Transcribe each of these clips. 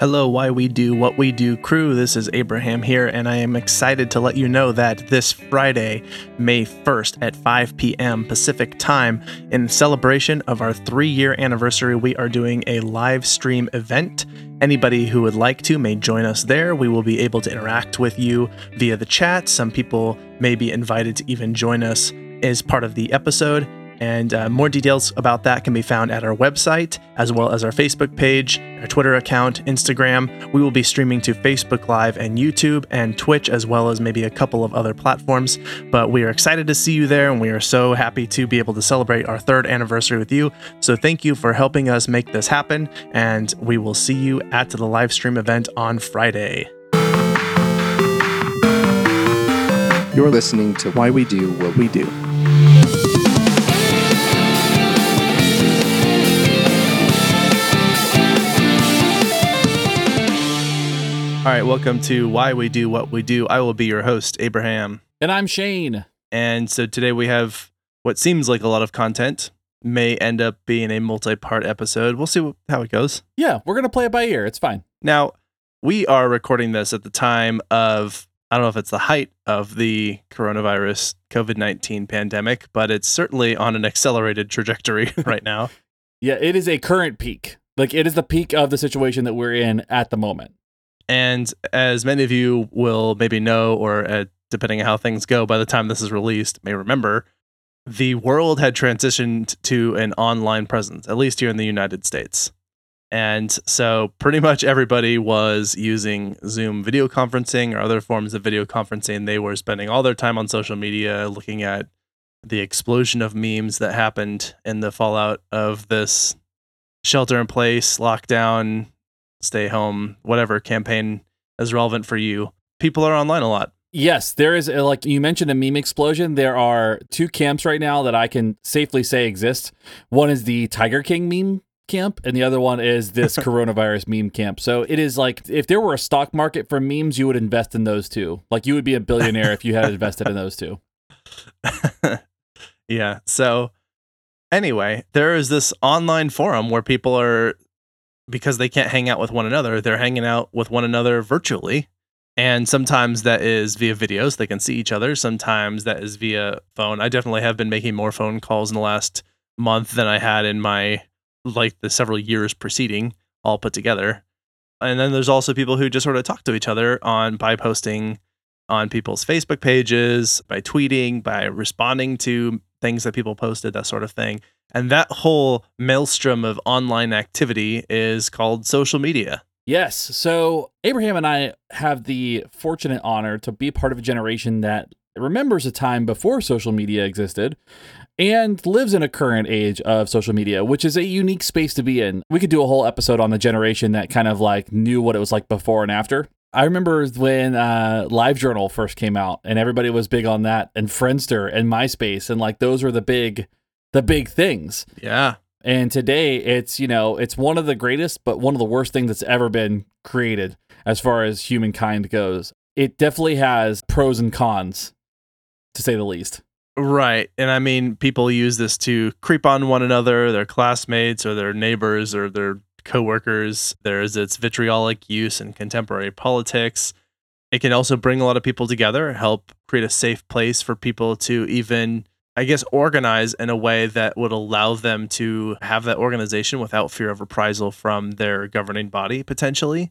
Hello, Why We Do What We Do crew. This is Abraham here, and I am excited to let you know that this Friday, May 1st at 5 p.m. Pacific time, in celebration of our three year anniversary, we are doing a live stream event. Anybody who would like to may join us there. We will be able to interact with you via the chat. Some people may be invited to even join us as part of the episode. And uh, more details about that can be found at our website, as well as our Facebook page, our Twitter account, Instagram. We will be streaming to Facebook Live and YouTube and Twitch, as well as maybe a couple of other platforms. But we are excited to see you there, and we are so happy to be able to celebrate our third anniversary with you. So thank you for helping us make this happen, and we will see you at the live stream event on Friday. You're listening to Why We Do What We Do. All right, welcome to Why We Do What We Do. I will be your host, Abraham. And I'm Shane. And so today we have what seems like a lot of content, may end up being a multi part episode. We'll see how it goes. Yeah, we're going to play it by ear. It's fine. Now, we are recording this at the time of, I don't know if it's the height of the coronavirus COVID 19 pandemic, but it's certainly on an accelerated trajectory right now. Yeah, it is a current peak. Like it is the peak of the situation that we're in at the moment. And as many of you will maybe know, or uh, depending on how things go by the time this is released, may remember, the world had transitioned to an online presence, at least here in the United States. And so pretty much everybody was using Zoom video conferencing or other forms of video conferencing. They were spending all their time on social media looking at the explosion of memes that happened in the fallout of this shelter in place, lockdown, stay home, whatever campaign is relevant for you. People are online a lot. Yes, there is a, like you mentioned a meme explosion. There are two camps right now that I can safely say exist. One is the Tiger King meme camp, and the other one is this coronavirus meme camp. So it is like if there were a stock market for memes, you would invest in those two. Like you would be a billionaire if you had invested in those two. yeah. So anyway, there is this online forum where people are because they can't hang out with one another, they're hanging out with one another virtually. And sometimes that is via videos, they can see each other. Sometimes that is via phone. I definitely have been making more phone calls in the last month than I had in my like the several years preceding, all put together. And then there's also people who just sort of talk to each other on by posting on people's Facebook pages, by tweeting, by responding to things that people posted, that sort of thing. And that whole maelstrom of online activity is called social media. Yes. So Abraham and I have the fortunate honor to be part of a generation that remembers a time before social media existed and lives in a current age of social media, which is a unique space to be in. We could do a whole episode on the generation that kind of like knew what it was like before and after. I remember when uh, LiveJournal first came out, and everybody was big on that, and Friendster and MySpace, and like those were the big the big things. Yeah. And today it's, you know, it's one of the greatest, but one of the worst things that's ever been created as far as humankind goes. It definitely has pros and cons, to say the least. Right. And I mean, people use this to creep on one another, their classmates or their neighbors or their coworkers. There's its vitriolic use in contemporary politics. It can also bring a lot of people together, help create a safe place for people to even I guess, organize in a way that would allow them to have that organization without fear of reprisal from their governing body, potentially.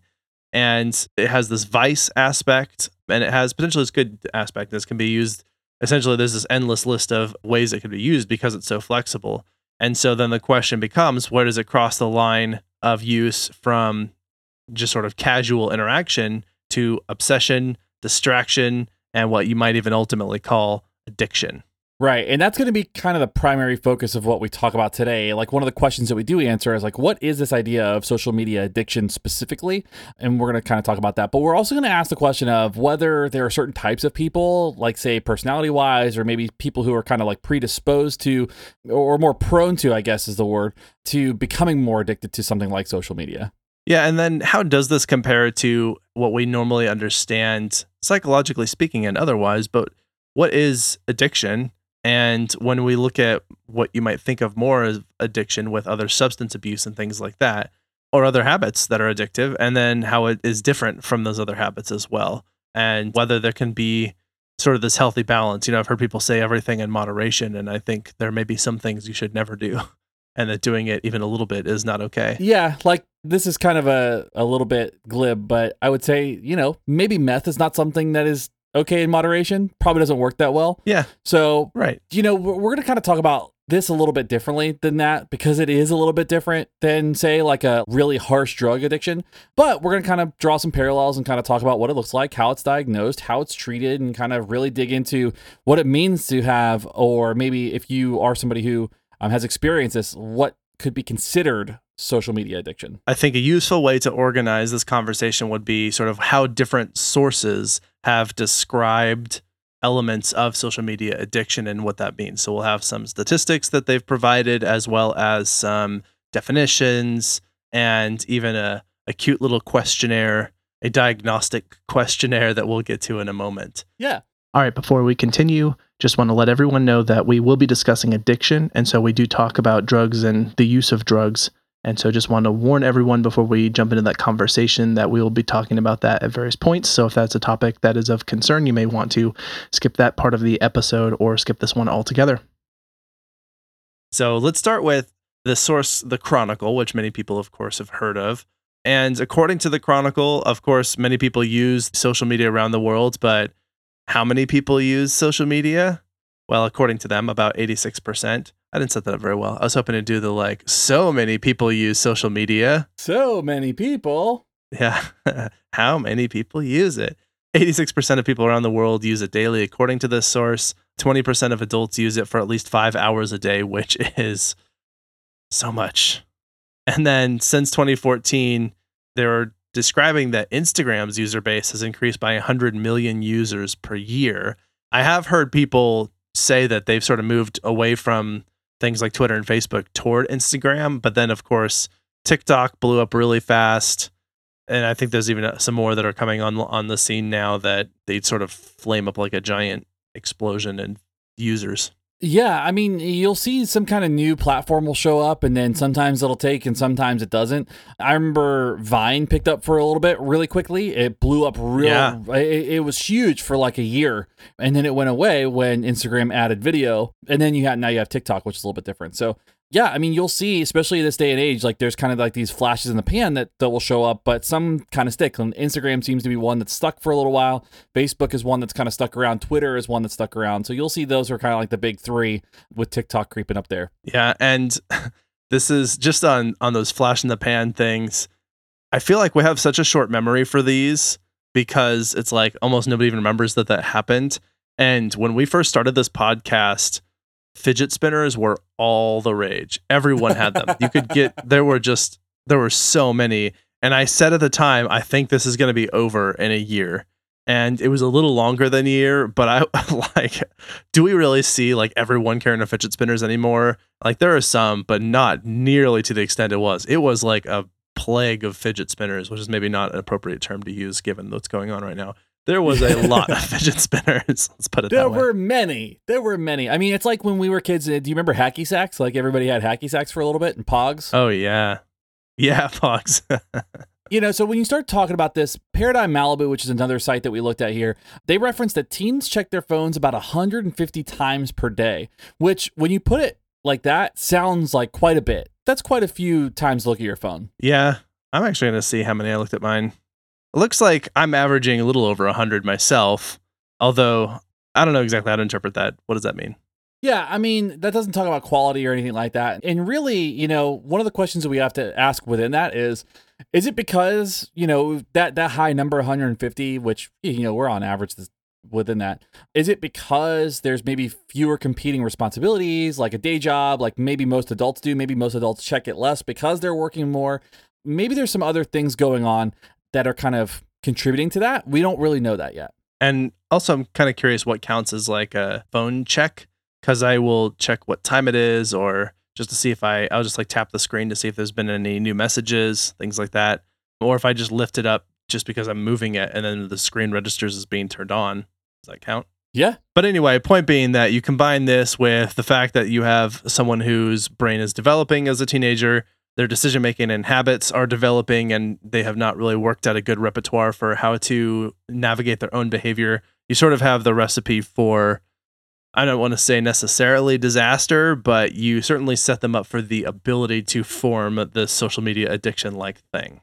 And it has this vice aspect, and it has potentially this good aspect. This can be used essentially, there's this endless list of ways it could be used because it's so flexible. And so then the question becomes where does it cross the line of use from just sort of casual interaction to obsession, distraction, and what you might even ultimately call addiction? Right. And that's going to be kind of the primary focus of what we talk about today. Like one of the questions that we do answer is like, what is this idea of social media addiction specifically? And we're going to kind of talk about that. But we're also going to ask the question of whether there are certain types of people, like say personality wise, or maybe people who are kind of like predisposed to or more prone to, I guess is the word, to becoming more addicted to something like social media. Yeah. And then how does this compare to what we normally understand, psychologically speaking and otherwise? But what is addiction? And when we look at what you might think of more as addiction with other substance abuse and things like that, or other habits that are addictive, and then how it is different from those other habits as well, and whether there can be sort of this healthy balance. You know, I've heard people say everything in moderation, and I think there may be some things you should never do, and that doing it even a little bit is not okay. Yeah, like this is kind of a, a little bit glib, but I would say, you know, maybe meth is not something that is okay in moderation. Probably doesn't work that well. Yeah, So, right. you know, we're, we're going to kind of talk about this a little bit differently than that because it is a little bit different than, say, like a really harsh drug addiction. But we're going to kind of draw some parallels and kind of talk about what it looks like, how it's diagnosed, how it's treated, and kind of really dig into what it means to have, or maybe if you are somebody who um, has experienced this, what could be considered social media addiction. I think a useful way to organize this conversation would be sort of how different sources have described elements of social media addiction and what that means. So we'll have some statistics that they've provided, as well as some definitions and even a, a cute little questionnaire, a diagnostic questionnaire that we'll get to in a moment. Yeah. All right, before we continue, just want to let everyone know that we will be discussing addiction. And so we do talk about drugs and the use of drugs. And so just want to warn everyone before we jump into that conversation that we will be talking about that at various points. So if that's a topic that is of concern, you may want to skip that part of the episode or skip this one altogether. So let's start with the source, the Chronicle, which many people, of course, have heard of. And according to the Chronicle, of course, many people use social media around the world, but how many people use social media? Well, according to them, about 86%. I didn't set that up very well. I was hoping to do the like, so many people use social media. So many people. Yeah. how many people use it? 86% of people around the world use it daily, according to this source. 20% of adults use it for at least five hours a day, which is so much. And then since 2014, they're describing that Instagram's user base has increased by 100 million users per year. I have heard people say that they've sort of moved away from things like Twitter and Facebook toward Instagram, but then of course TikTok blew up really fast. And I think there's even uh, some more that are coming on on the scene now that they'd sort of flame up like a giant explosion in users. Yeah, I mean, you'll see some kind of new platform will show up, and then sometimes it'll take, and sometimes it doesn't. I remember Vine picked up for a little bit really quickly. It blew up real. Yeah. It, it was huge for like a year, and then it went away when Instagram added video, and then you had now you have TikTok, which is a little bit different. So yeah, I mean, you'll see, especially this day and age, like there's kind of like these flashes in the pan that, that will show up, but some kind of stick. And Instagram seems to be one that's stuck for a little while. Facebook is one that's kind of stuck around. Twitter is one that's stuck around. So you'll see those are kind of like the big three with TikTok creeping up there. Yeah, and this is just on on those flash in the pan things. I feel like we have such a short memory for these because it's like almost nobody even remembers that that happened. And when we first started this podcast, fidget spinners were all the rage. Everyone had them. you could get there were just there were so many. And I said at the time, I think this is going to be over in a year. And it was a little longer than a year, but I like do we really see like everyone carrying a fidget spinners anymore? Like there are some, but not nearly to the extent it was. It was like a plague of fidget spinners, which is maybe not an appropriate term to use given what's going on right now. There was a lot of fidget spinners. Let's put it There that way. were many. There were many. I mean, it's like when we were kids. uh, Do you remember hacky sacks? Like everybody had hacky sacks for a little bit and pogs. Oh yeah, yeah, pogs. You know, so when you start talking about this, Paradigm Malibu, which is another site that we looked at here, they reference that teens check their phones about 150 times per day, which when you put it like that, sounds like quite a bit. That's quite a few times to look at your phone. yeah, I'm actually gonna see how many I looked at mine. Looks like I'm averaging a little over hundred myself. Although I don't know exactly how to interpret that. What does that mean? Yeah, I mean, that doesn't talk about quality or anything like that. And really, you know, one of the questions that we have to ask within that is is it because, you know, that that high number 150, which you know, we're on average this, within that. Is it because there's maybe fewer competing responsibilities, like a day job, like maybe most adults do, maybe most adults check it less because they're working more. Maybe there's some other things going on that are kind of contributing to that. We don't really know that yet. And also, I'm kind of curious what counts as like a phone check because I will check what time it is or just to see if I, I'll just like tap the screen to see if there's been any new messages, things like that. Or if I just lift it up just because I'm moving it and then the screen registers as being turned on. Does that count? Yeah. But anyway, point being that you combine this with the fact that you have someone whose brain is developing as a teenager, their decision making and habits are developing and they have not really worked out a good repertoire for how to navigate their own behavior, you sort of have the recipe for I don't want to say necessarily disaster, but you certainly set them up for the ability to form the social media addiction like thing.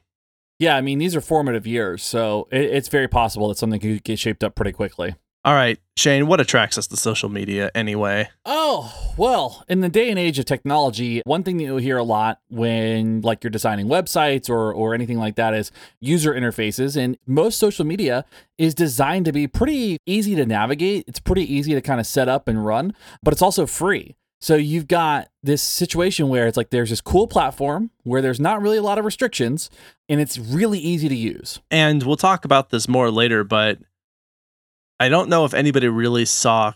Yeah, I mean, these are formative years, so it, it's very possible that something could get shaped up pretty quickly. All right, Shane, what attracts us to social media anyway? Oh, well, in the day and age of technology, one thing that you'll hear a lot when like you're designing websites or or anything like that is user interfaces and most social media is designed to be pretty easy to navigate. It's pretty easy to kind of set up and run, but it's also free. So you've got this situation where it's like there's this cool platform where there's not really a lot of restrictions and it's really easy to use. And we'll talk about this more later, but I don't know if anybody really saw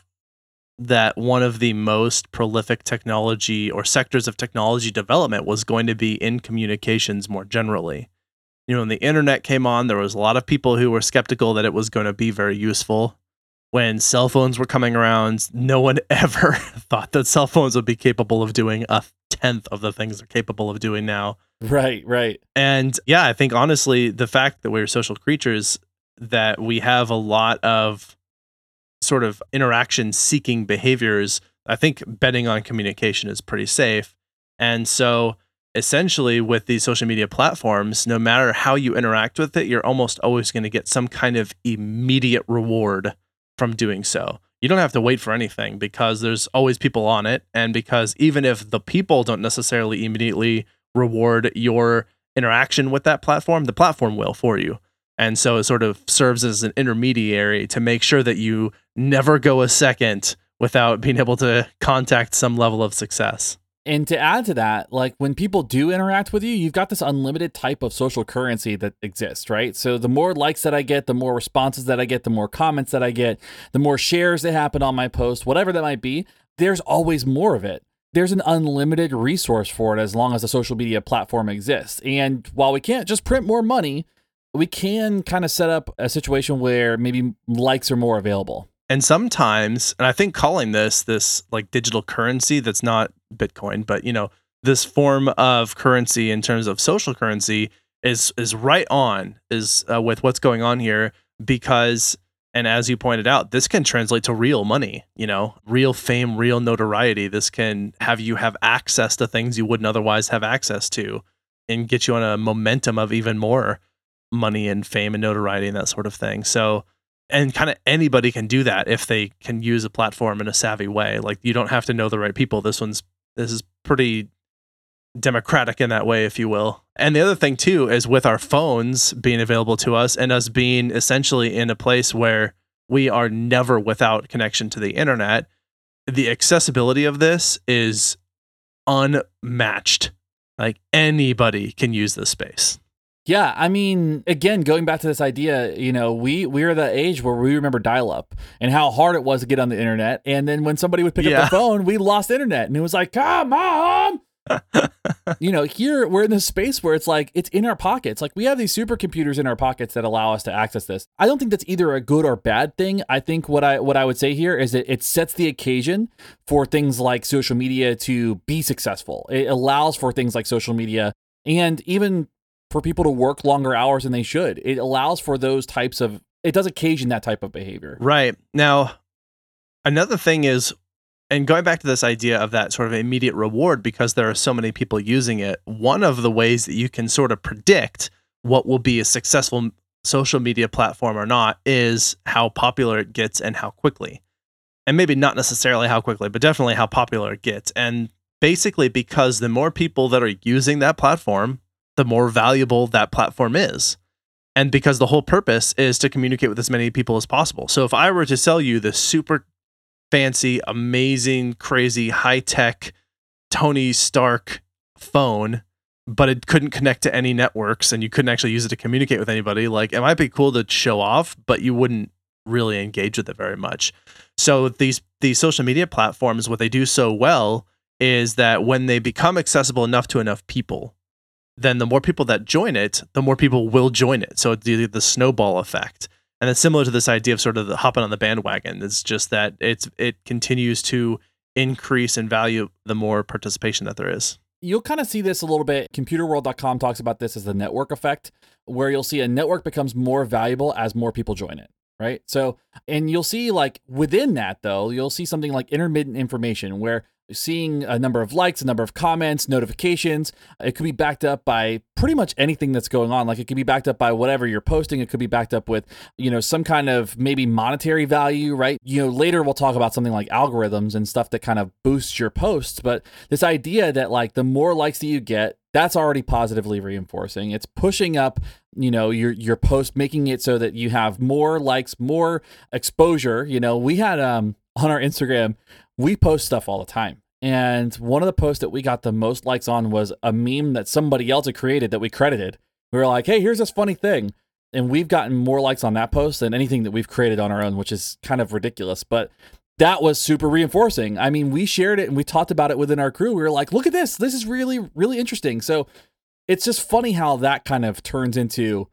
that one of the most prolific technology or sectors of technology development was going to be in communications more generally. You know, when the internet came on, there was a lot of people who were skeptical that it was going to be very useful. When cell phones were coming around, no one ever thought that cell phones would be capable of doing a tenth of the things they're capable of doing now. Right, right. And yeah, I think honestly, the fact that we're social creatures that we have a lot of sort of interaction seeking behaviors, I think betting on communication is pretty safe. And so essentially with these social media platforms, no matter how you interact with it, you're almost always going to get some kind of immediate reward from doing so. You don't have to wait for anything because there's always people on it. And because even if the people don't necessarily immediately reward your interaction with that platform, the platform will for you. And so it sort of serves as an intermediary to make sure that you never go a second without being able to contact some level of success. And to add to that, like when people do interact with you, you've got this unlimited type of social currency that exists, right? So the more likes that I get, the more responses that I get, the more comments that I get, the more shares that happen on my post, whatever that might be, there's always more of it. There's an unlimited resource for it as long as the social media platform exists. And while we can't just print more money, we can kind of set up a situation where maybe likes are more available. And sometimes, and I think calling this this like digital currency that's not Bitcoin, but you know, this form of currency in terms of social currency is is right on is uh, with what's going on here because and as you pointed out this can translate to real money you know real fame real notoriety this can have you have access to things you wouldn't otherwise have access to and get you on a momentum of even more money and fame and notoriety and that sort of thing. So, and kind of anybody can do that if they can use a platform in a savvy way. Like you don't have to know the right people. This one's this is pretty democratic in that way, if you will. And the other thing too is with our phones being available to us and us being essentially in a place where we are never without connection to the internet, the accessibility of this is unmatched. Like anybody can use this space. Yeah, I mean, again, going back to this idea, you know, we we are the age where we remember dial-up and how hard it was to get on the internet, and then when somebody would pick yeah. up the phone, we lost internet, and it was like, come on. you know, here we're in this space where it's like it's in our pockets. Like we have these supercomputers in our pockets that allow us to access this. I don't think that's either a good or bad thing. I think what I what I would say here is that it sets the occasion for things like social media to be successful. It allows for things like social media and even for people to work longer hours than they should. It allows for those types of it does occasion that type of behavior. Right. Now, another thing is and going back to this idea of that sort of immediate reward because there are so many people using it, one of the ways that you can sort of predict what will be a successful social media platform or not is how popular it gets and how quickly. And maybe not necessarily how quickly, but definitely how popular it gets. And basically because the more people that are using that platform, the more valuable that platform is. And because the whole purpose is to communicate with as many people as possible. So if I were to sell you this super fancy, amazing, crazy, high tech Tony Stark phone, but it couldn't connect to any networks and you couldn't actually use it to communicate with anybody, like it might be cool to show off, but you wouldn't really engage with it very much. So these these social media platforms, what they do so well is that when they become accessible enough to enough people, then the more people that join it, the more people will join it. So the, the snowball effect. And it's similar to this idea of sort of the hopping on the bandwagon. It's just that it's it continues to increase in value the more participation that there is. you'll kind of see this a little bit. Computerworld.com talks about this as the network effect, where you'll see a network becomes more valuable as more people join it right? So, and you'll see like within that though, you'll see something like intermittent information where seeing a number of likes, a number of comments, notifications. It could be backed up by pretty much anything that's going on. Like it could be backed up by whatever you're posting. It could be backed up with, you know, some kind of maybe monetary value, right? You know, later we'll talk about something like algorithms and stuff that kind of boosts your posts. But this idea that like the more likes that you get, that's already positively reinforcing. It's pushing up, you know, your your post, making it so that you have more likes, more exposure. You know, we had um on our Instagram, we post stuff all the time. And one of the posts that we got the most likes on was a meme that somebody else had created that we credited. We were like, hey, here's this funny thing. And we've gotten more likes on that post than anything that we've created on our own, which is kind of ridiculous. But that was super reinforcing. I mean, we shared it and we talked about it within our crew. We were like, look at this. This is really, really interesting. So it's just funny how that kind of turns into,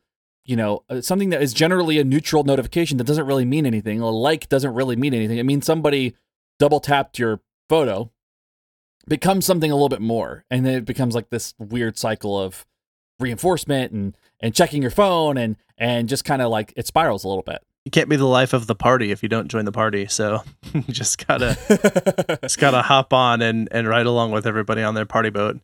you know, uh, something that is generally a neutral notification that doesn't really mean anything. A like doesn't really mean anything. It means somebody double tapped your photo becomes something a little bit more. And then it becomes like this weird cycle of reinforcement and and checking your phone and and just kind of like it spirals a little bit. You can't be the life of the party if you don't join the party so you just gotta just gotta hop on and and ride along with everybody on their party boat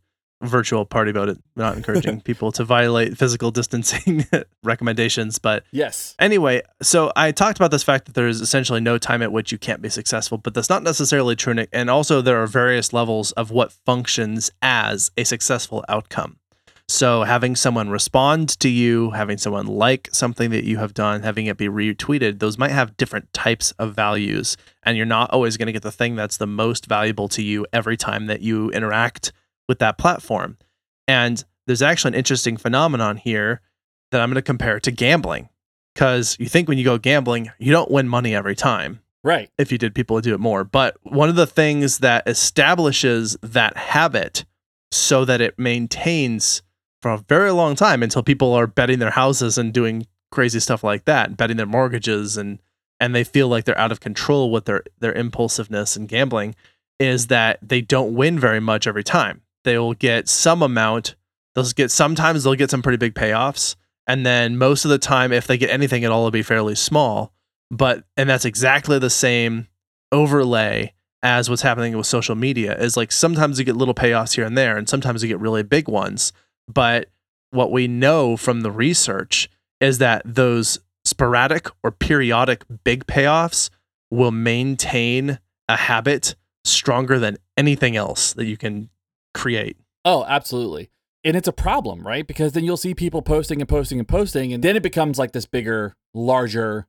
virtual party about it, not encouraging people to violate physical distancing recommendations. But yes. Anyway, so I talked about this fact that there's essentially no time at which you can't be successful, but that's not necessarily true. And also, there are various levels of what functions as a successful outcome. So, having someone respond to you, having someone like something that you have done, having it be retweeted, those might have different types of values. And you're not always going to get the thing that's the most valuable to you every time that you interact with that platform. And there's actually an interesting phenomenon here that I'm going to compare to gambling. Because you think when you go gambling, you don't win money every time. Right. If you did, people would do it more. But one of the things that establishes that habit so that it maintains for a very long time until people are betting their houses and doing crazy stuff like that, betting their mortgages and and they feel like they're out of control with their their impulsiveness and gambling is that they don't win very much every time they will get some amount. They'll get sometimes they'll get some pretty big payoffs, and then most of the time, if they get anything at all, it'll be fairly small. But and that's exactly the same overlay as what's happening with social media. Is like sometimes you get little payoffs here and there, and sometimes you get really big ones. But what we know from the research is that those sporadic or periodic big payoffs will maintain a habit stronger than anything else that you can create. Oh, absolutely. And it's a problem, right? Because then you'll see people posting and posting and posting, and then it becomes like this bigger, larger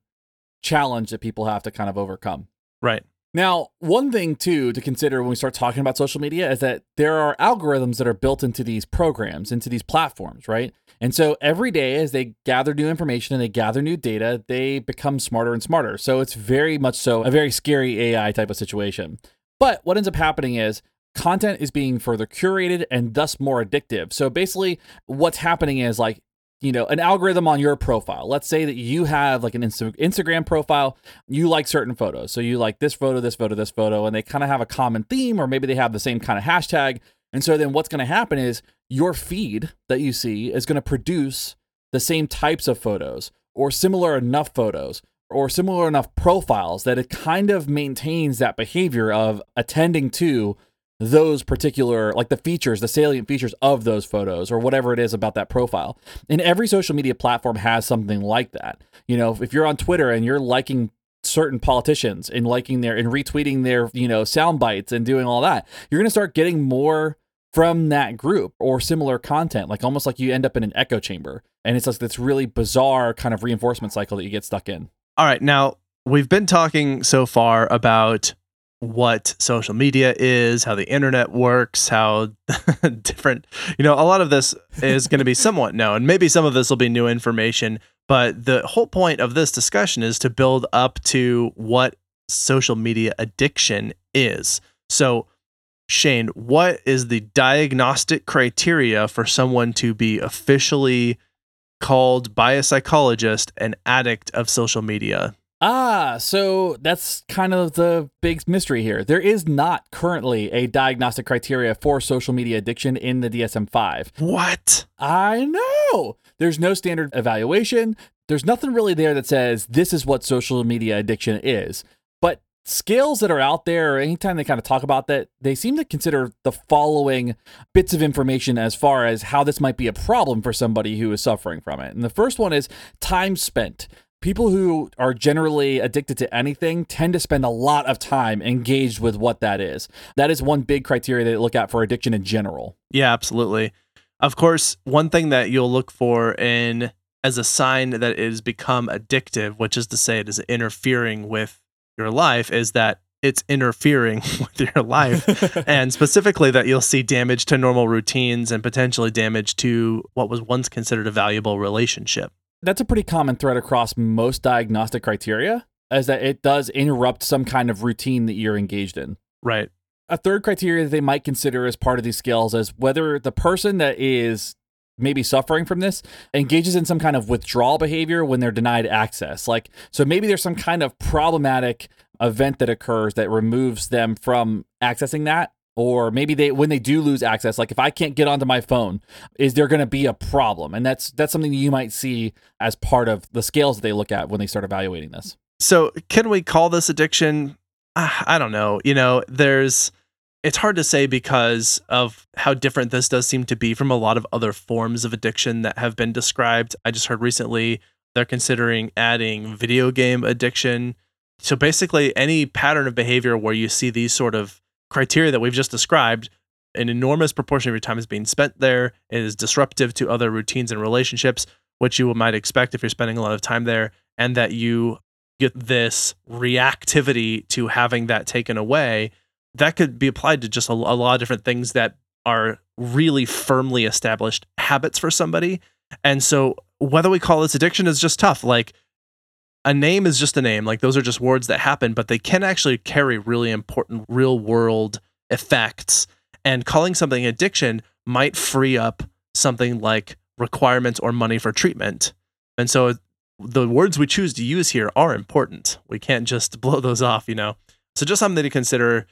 challenge that people have to kind of overcome. Right. Now, one thing too to consider when we start talking about social media is that there are algorithms that are built into these programs, into these platforms, right? And so every day as they gather new information and they gather new data, they become smarter and smarter. So it's very much so a very scary AI type of situation. But what ends up happening is content is being further curated and thus more addictive. So basically, what's happening is like, you know, an algorithm on your profile. Let's say that you have like an Insta- Instagram profile, you like certain photos. So you like this photo, this photo, this photo, and they kind of have a common theme, or maybe they have the same kind of hashtag. And so then what's going to happen is your feed that you see is going to produce the same types of photos or similar enough photos or similar enough profiles that it kind of maintains that behavior of attending to those particular like the features the salient features of those photos or whatever it is about that profile. And every social media platform has something like that. You know if you're on twitter and you're liking certain politicians and liking their and retweeting their you know sound bites and doing all that you're going to start getting more from that group or similar content like almost like you end up in an echo chamber. And it's like this really bizarre kind of reinforcement cycle that you get stuck in. All right now we've been talking so far about what social media is, how the internet works, how different, you know, a lot of this is going to be somewhat known. Maybe some of this will be new information, but the whole point of this discussion is to build up to what social media addiction is. So, Shane, what is the diagnostic criteria for someone to be officially called by a psychologist an addict of social media? Ah, so that's kind of the big mystery here. There is not currently a diagnostic criteria for social media addiction in the DSM 5. What? I know. There's no standard evaluation. There's nothing really there that says this is what social media addiction is. But scales that are out there, anytime they kind of talk about that, they seem to consider the following bits of information as far as how this might be a problem for somebody who is suffering from it. And the first one is time spent people who are generally addicted to anything tend to spend a lot of time engaged with what that is. That is one big criteria they look at for addiction in general. Yeah, absolutely. Of course, one thing that you'll look for in as a sign that it has become addictive, which is to say it is interfering with your life, is that it's interfering with your life. and specifically that you'll see damage to normal routines and potentially damage to what was once considered a valuable relationship that's a pretty common thread across most diagnostic criteria, is that it does interrupt some kind of routine that you're engaged in. Right. A third criteria that they might consider as part of these skills is whether the person that is maybe suffering from this engages in some kind of withdrawal behavior when they're denied access. Like, so maybe there's some kind of problematic event that occurs that removes them from accessing that or maybe they when they do lose access like if i can't get onto my phone is there going to be a problem? And that's that's something you might see as part of the scales that they look at when they start evaluating this. So can we call this addiction? Ah, i don't know. You know there's it's hard to say because of how different this does seem to be from a lot of other forms of addiction that have been described. I just heard recently they're considering adding video game addiction. So basically any pattern of behavior where you see these sort of criteria that we've just described, an enormous proportion of your time is being spent there. It is disruptive to other routines and relationships, which you might expect if you're spending a lot of time there, and that you get this reactivity to having that taken away. That could be applied to just a, a lot of different things that are really firmly established habits for somebody. And so, whether we call this addiction is just tough. Like, a name is just a name. Like those are just words that happen, but they can actually carry really important real world effects. And calling something addiction might free up something like requirements or money for treatment. And so the words we choose to use here are important. We can't just blow those off, you know? So just something to consider.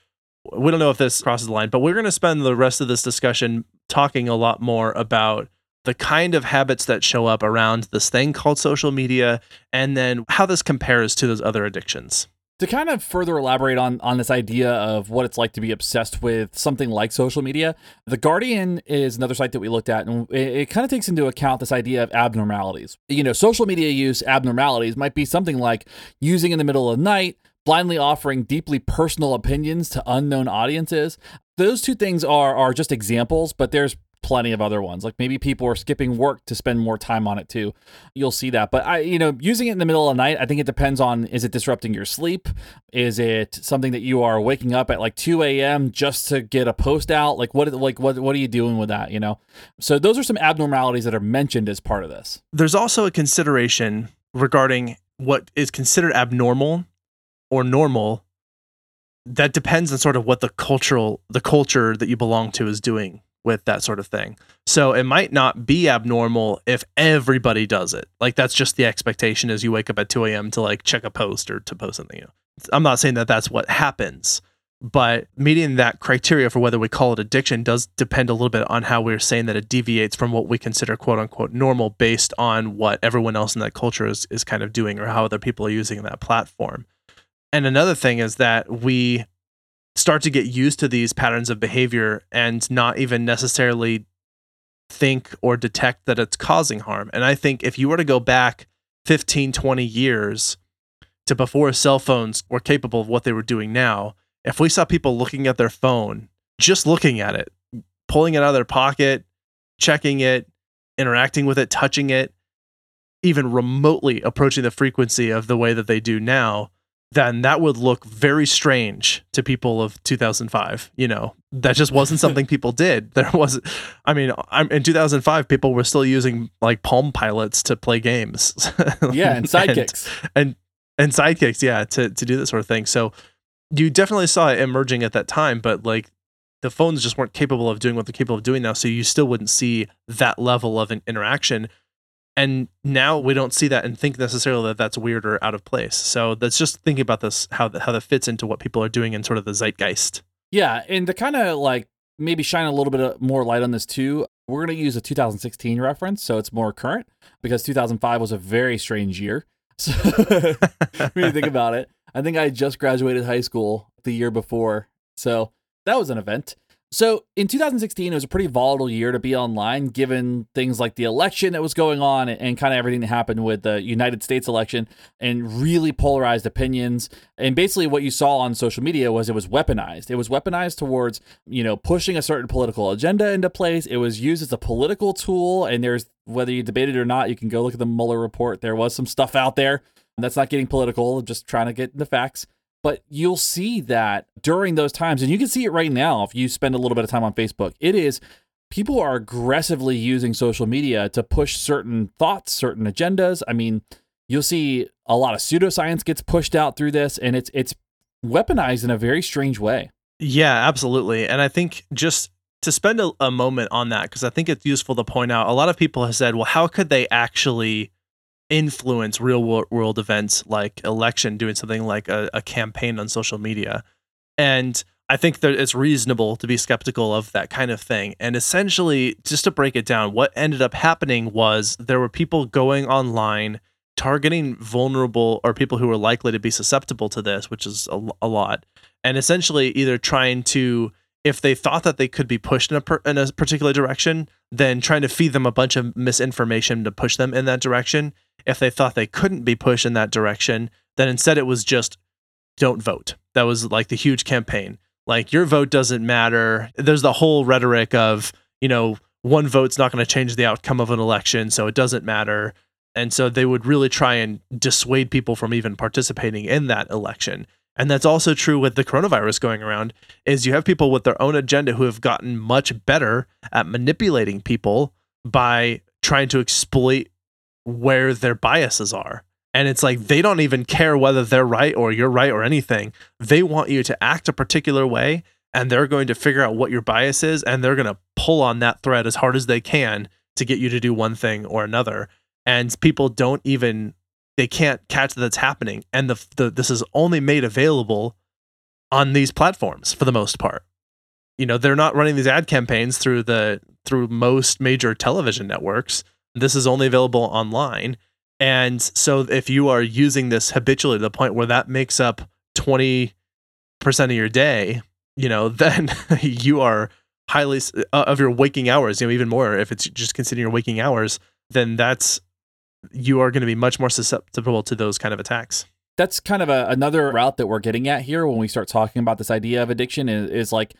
We don't know if this crosses the line, but we're going to spend the rest of this discussion talking a lot more about the kind of habits that show up around this thing called social media, and then how this compares to those other addictions. To kind of further elaborate on, on this idea of what it's like to be obsessed with something like social media, The Guardian is another site that we looked at, and it, it kind of takes into account this idea of abnormalities. You know, social media use abnormalities might be something like using in the middle of the night, blindly offering deeply personal opinions to unknown audiences. Those two things are are just examples, but there's plenty of other ones. Like maybe people are skipping work to spend more time on it too. You'll see that. But I, you know, using it in the middle of the night, I think it depends on is it disrupting your sleep? Is it something that you are waking up at like 2 a.m. just to get a post out? Like what like what what are you doing with that? You know? So those are some abnormalities that are mentioned as part of this. There's also a consideration regarding what is considered abnormal or normal that depends on sort of what the cultural the culture that you belong to is doing with that sort of thing. So it might not be abnormal if everybody does it. Like that's just the expectation as you wake up at 2 a.m. to like check a post or to post something. I'm not saying that that's what happens, but meeting that criteria for whether we call it addiction does depend a little bit on how we're saying that it deviates from what we consider quote unquote normal based on what everyone else in that culture is, is kind of doing or how other people are using that platform. And another thing is that we start to get used to these patterns of behavior and not even necessarily think or detect that it's causing harm. And I think if you were to go back 15, 20 years to before cell phones were capable of what they were doing now, if we saw people looking at their phone, just looking at it, pulling it out of their pocket, checking it, interacting with it, touching it, even remotely approaching the frequency of the way that they do now, then that would look very strange to people of 2005 you know? That just wasn't something people did. There was i mean in 2005 people were still using like palm pilots to play games. Yeah and sidekicks. and, and and sidekicks yeah to to do that sort of thing. So you definitely saw it emerging at that time but like the phones just weren't capable of doing what they're capable of doing now so you still wouldn't see that level of an interaction And now we don't see that and think necessarily that that's weird or out of place. So that's just thinking about this how how that fits into what people are doing in sort of the zeitgeist. Yeah, and to kind of like maybe shine a little bit more light on this too, we're going to use a 2016 reference, so it's more current because 2005 was a very strange year. So when you think about it, I think I just graduated high school the year before, so that was an event. So in 2016, it was a pretty volatile year to be online, given things like the election that was going on and, and kind of everything that happened with the United States election and really polarized opinions. And basically, what you saw on social media was it was weaponized. It was weaponized towards, you know, pushing a certain political agenda into place. It was used as a political tool. And there's, whether you debate it or not, you can go look at the Mueller report. There was some stuff out there that's not getting political, just trying to get the facts. But you'll see that during those times, and you can see it right now if you spend a little bit of time on Facebook. It is people are aggressively using social media to push certain thoughts, certain agendas. I mean, you'll see a lot of pseudoscience gets pushed out through this, and it's it's weaponized in a very strange way. Yeah, absolutely. And I think just to spend a, a moment on that, because I think it's useful to point out a lot of people have said, well, how could they actually influence real world events like election doing something like a, a campaign on social media and i think that it's reasonable to be skeptical of that kind of thing and essentially just to break it down what ended up happening was there were people going online targeting vulnerable or people who were likely to be susceptible to this which is a, a lot and essentially either trying to if they thought that they could be pushed in a, per, in a particular direction, then trying to feed them a bunch of misinformation to push them in that direction. If they thought they couldn't be pushed in that direction, then instead it was just don't vote. That was like the huge campaign. Like your vote doesn't matter. There's the whole rhetoric of, you know, one vote's not going to change the outcome of an election, so it doesn't matter. And so they would really try and dissuade people from even participating in that election and that's also true with the coronavirus going around is you have people with their own agenda who have gotten much better at manipulating people by trying to exploit where their biases are. And it's like they don't even care whether they're right or you're right or anything. They want you to act a particular way and they're going to figure out what your bias is and they're going to pull on that thread as hard as they can to get you to do one thing or another. And people don't even they can't catch that's happening. And the, the this is only made available on these platforms for the most part. You know they're not running these ad campaigns through the through most major television networks this is only available online and so if you are using this habitually to the point where that makes up 20% of your day you know then you are highly uh, of your waking hours you know even more if it's just considering your waking hours then that's you are going to be much more susceptible to those kind of attacks. That's kind of a, another route that we're getting at here when we start talking about this idea of addiction is, is like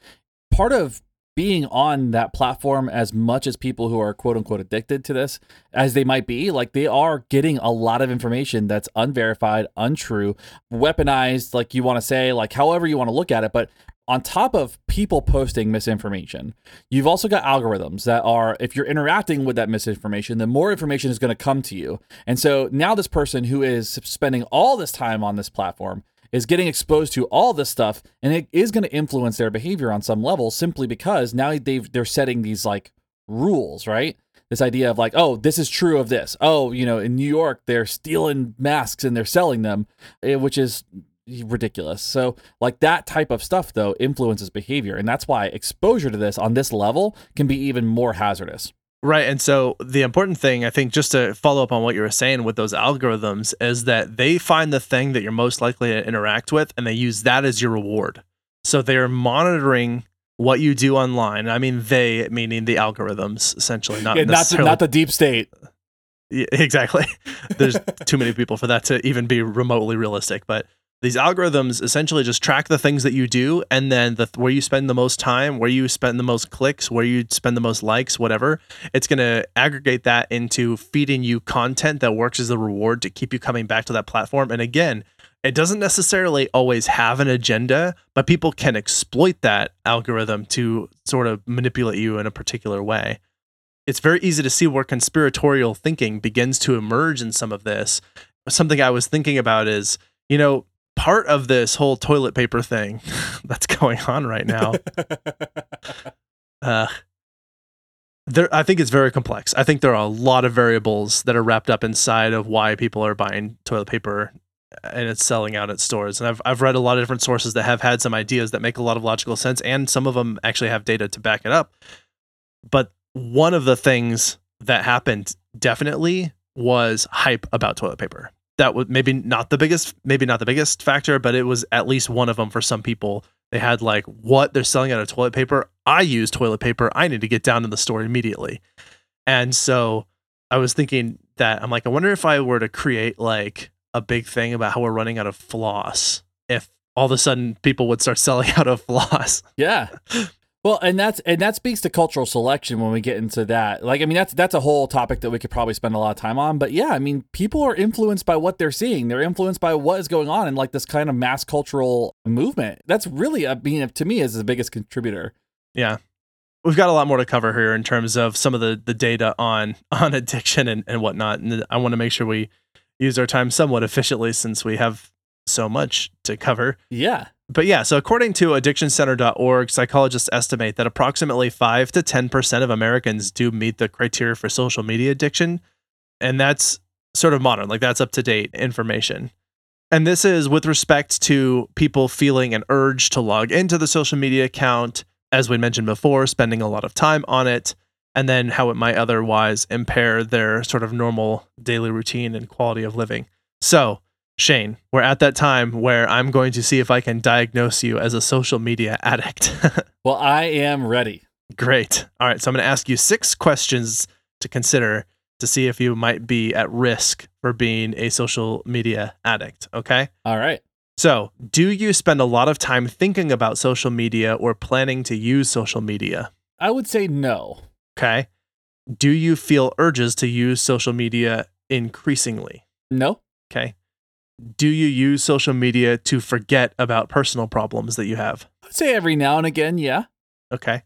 part of being on that platform as much as people who are quote unquote addicted to this as they might be like they are getting a lot of information that's unverified untrue weaponized like you want to say like however you want to look at it but on top of people posting misinformation, you've also got algorithms that are, if you're interacting with that misinformation, then more information is going to come to you. And so now this person who is spending all this time on this platform is getting exposed to all this stuff and it is going to influence their behavior on some level simply because now they've they're setting these like rules, right? This idea of like, oh, this is true of this. Oh, you know, in New York, they're stealing masks and they're selling them, eh, which is ridiculous. So, like that type of stuff, though, influences behavior. And that's why exposure to this on this level can be even more hazardous. Right. And so, the important thing, I think, just to follow up on what you were saying with those algorithms, is that they find the thing that you're most likely to interact with and they use that as your reward. So, they're monitoring what you do online. I mean, they, meaning the algorithms, essentially, not yeah, not, the, not the deep state. Yeah, exactly. There's too many people for that to even be remotely realistic. But these algorithms essentially just track the things that you do and then the where you spend the most time where you spend the most clicks where you spend the most likes whatever. It's going to aggregate that into feeding you content that works as a reward to keep you coming back to that platform. And again it doesn't necessarily always have an agenda but people can exploit that algorithm to sort of manipulate you in a particular way. It's very easy to see where conspiratorial thinking begins to emerge in some of this. Something i was thinking about is you know part of this whole toilet paper thing that's going on right now. uh, there I think it's very complex. I think there are a lot of variables that are wrapped up inside of why people are buying toilet paper and it's selling out at stores. And I've I've read a lot of different sources that have had some ideas that make a lot of logical sense and some of them actually have data to back it up. But one of the things that happened definitely was hype about toilet paper. That was maybe not the biggest maybe not the biggest factor, but it was at least one of them for some people. They had like what they're selling out of toilet paper. I use toilet paper. I need to get down to the store immediately. And so I was thinking that I'm like I wonder if I were to create like a big thing about how we're running out of floss if all of a sudden people would start selling out of floss. Yeah. Well, and that's and that speaks to cultural selection when we get into that. Like, I mean, that's that's a whole topic that we could probably spend a lot of time on. But yeah, I mean, people are influenced by what they're seeing. They're influenced by what is going on in like this kind of mass cultural movement. That's really, I mean, to me, is the biggest contributor. Yeah, we've got a lot more to cover here in terms of some of the the data on on addiction and and whatnot. And I want to make sure we use our time somewhat efficiently since we have so much to cover. Yeah. But yeah, so according to addictioncenter.org, psychologists estimate that approximately 5 to 10% of Americans do meet the criteria for social media addiction. And that's sort of modern, like that's up to date information. And this is with respect to people feeling an urge to log into the social media account, as we mentioned before, spending a lot of time on it, and then how it might otherwise impair their sort of normal daily routine and quality of living. So, Shane, we're at that time where I'm going to see if I can diagnose you as a social media addict. well, I am ready. Great. All right. So I'm going to ask you six questions to consider to see if you might be at risk for being a social media addict. Okay. All right. So, do you spend a lot of time thinking about social media or planning to use social media? I would say no. Okay. Do you feel urges to use social media increasingly? No. Okay do you use social media to forget about personal problems that you have? I'd say every now and again, yeah. Okay.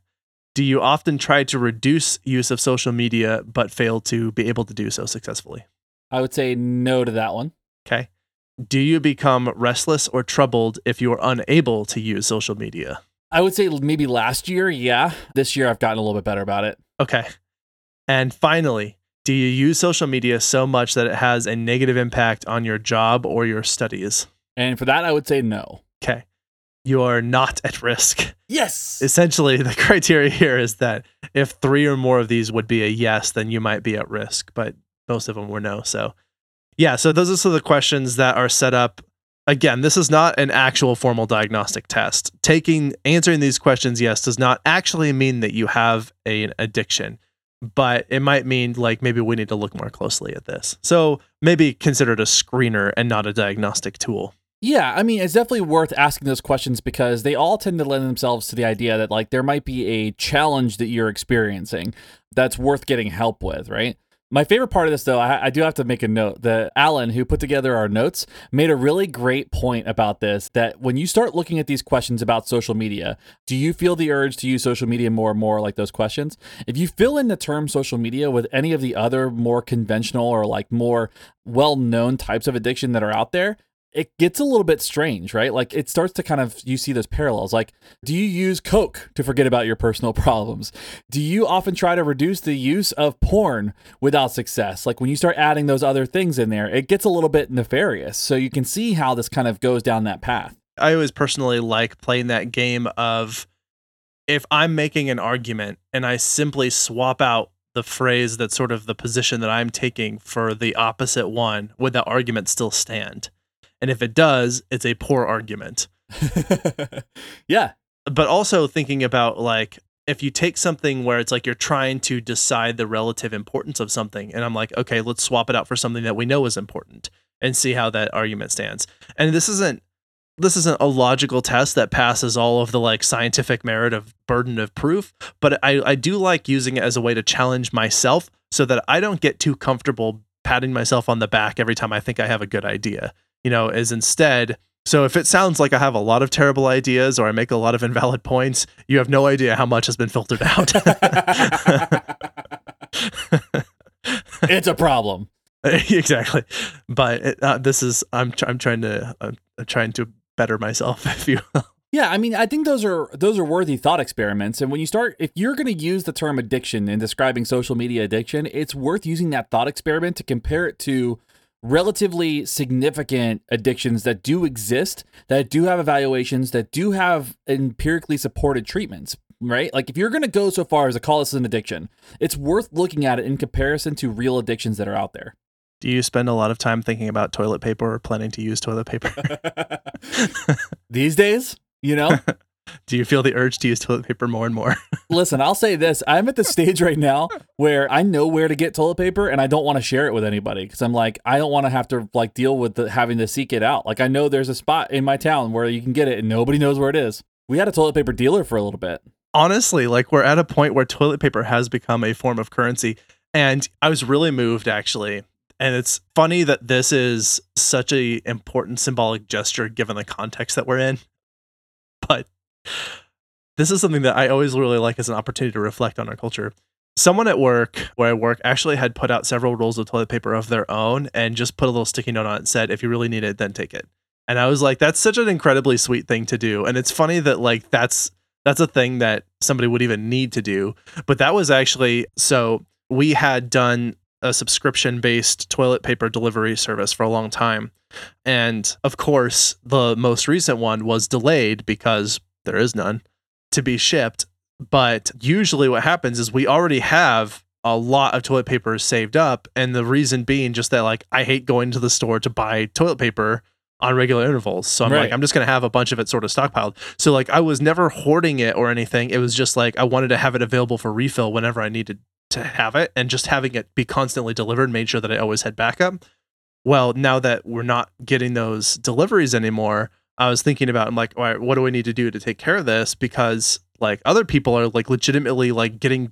Do you often try to reduce use of social media but fail to be able to do so successfully? I would say no to that one. Okay. Do you become restless or troubled if you are unable to use social media? I would say maybe last year, yeah. This year I've gotten a little bit better about it. Okay. And finally, do you use social media so much that it has a negative impact on your job or your studies? And for that, I would say no. Okay. You are not at risk. Yes. Essentially, the criteria here is that if three or more of these would be a yes, then you might be at risk, but most of them were no. So, yeah, so those are some of the questions that are set up. Again, this is not an actual formal diagnostic test. Taking answering these questions yes does not actually mean that you have an addiction but it might mean like maybe we need to look more closely at this. So maybe consider it a screener and not a diagnostic tool. Yeah, I mean, it's definitely worth asking those questions because they all tend to lend themselves to the idea that like there might be a challenge that you're experiencing that's worth getting help with, right? My favorite part of this, though, I, I, do have to make a note that Alan, who put together our notes, made a really great point about this. That when you start looking at these questions about social media, do you feel the urge to use social media more and more, like those questions? If you fill in the term social media with any of the other more conventional or like more well known types of addiction that are out there, it gets a little bit strange, right? Like it starts to kind of you see those parallels. Like, do you use Coke to forget about your personal problems? Do you often try to reduce the use of porn without success? Like when you start adding those other things in there, it gets a little bit nefarious. So you can see how this kind of goes down that path. I always personally like playing that game of if I'm making an argument and I simply swap out the phrase that's sort of the position that I'm taking for the opposite one, would that argument still stand? And if it does, it's a poor argument. yeah. But also thinking about like, if you take something where it's like you're trying to decide the relative importance of something, and I'm like, okay, let's swap it out for something that we know is important and see how that argument stands. And this isn't this isn't a logical test that passes all of the like scientific merit of burden of proof, but I, I do like using it as a way to challenge myself so that I don't get too comfortable patting myself on the back every time I think I have a good idea you know, is instead so if it sounds like I have a lot of terrible ideas or I make a lot of invalid points, you have no idea how much has been filtered out. it's a problem. exactly. But it, uh, this is I'm I'm trying to I'm, I'm trying to better myself if you will. Yeah, I mean, I think those are those are worthy thought experiments. And when you start, if you're going to use the term addiction in describing social media addiction, it's worth using that thought experiment to compare it to relatively significant addictions that do exist, that do have evaluations, that do have empirically supported treatments. Right? Like, if you're going to go so far as to call this an addiction, it's worth looking at it in comparison to real addictions that are out there. Do you spend a lot of time thinking about toilet paper or planning to use toilet paper? These days, you know? Do you feel the urge to use toilet paper more and more? Listen, I'll say this. I'm at the stage right now where I know where to get toilet paper and I don't want to share it with anybody because I'm like, I don't want to have to like deal with the, having to seek it out. Like, I know there's a spot in my town where you can get it and nobody knows where it is. We had a toilet paper dealer for a little bit. Honestly, like, we're at a point where toilet paper has become a form of currency. And I was really moved actually and it's funny that this is such a important symbolic gesture given the context that we're in but this is something that i always really like as an opportunity to reflect on our culture. Someone at work where i work actually had put out several rolls of toilet paper of their own and just put a little sticky note on it and said if you really need it then take it. And i was like that's such an incredibly sweet thing to do. And it's funny that like that's that's a thing that somebody would even need to do. But that was actually so we had done a subscription based toilet paper delivery service for a long time. And of course, the most recent one was delayed because there is none to be shipped. But usually, what happens is we already have a lot of toilet paper saved up. And the reason being just that, like, I hate going to the store to buy toilet paper on regular intervals. So I'm right. like, I'm just going to have a bunch of it sort of stockpiled. So, like, I was never hoarding it or anything. It was just like I wanted to have it available for refill whenever I needed to have it and just having it be constantly delivered made sure that I always had backup. Well, now that we're not getting those deliveries anymore, I was thinking about I'm like, all right, what do I need to do to take care of this? Because like other people are like legitimately like getting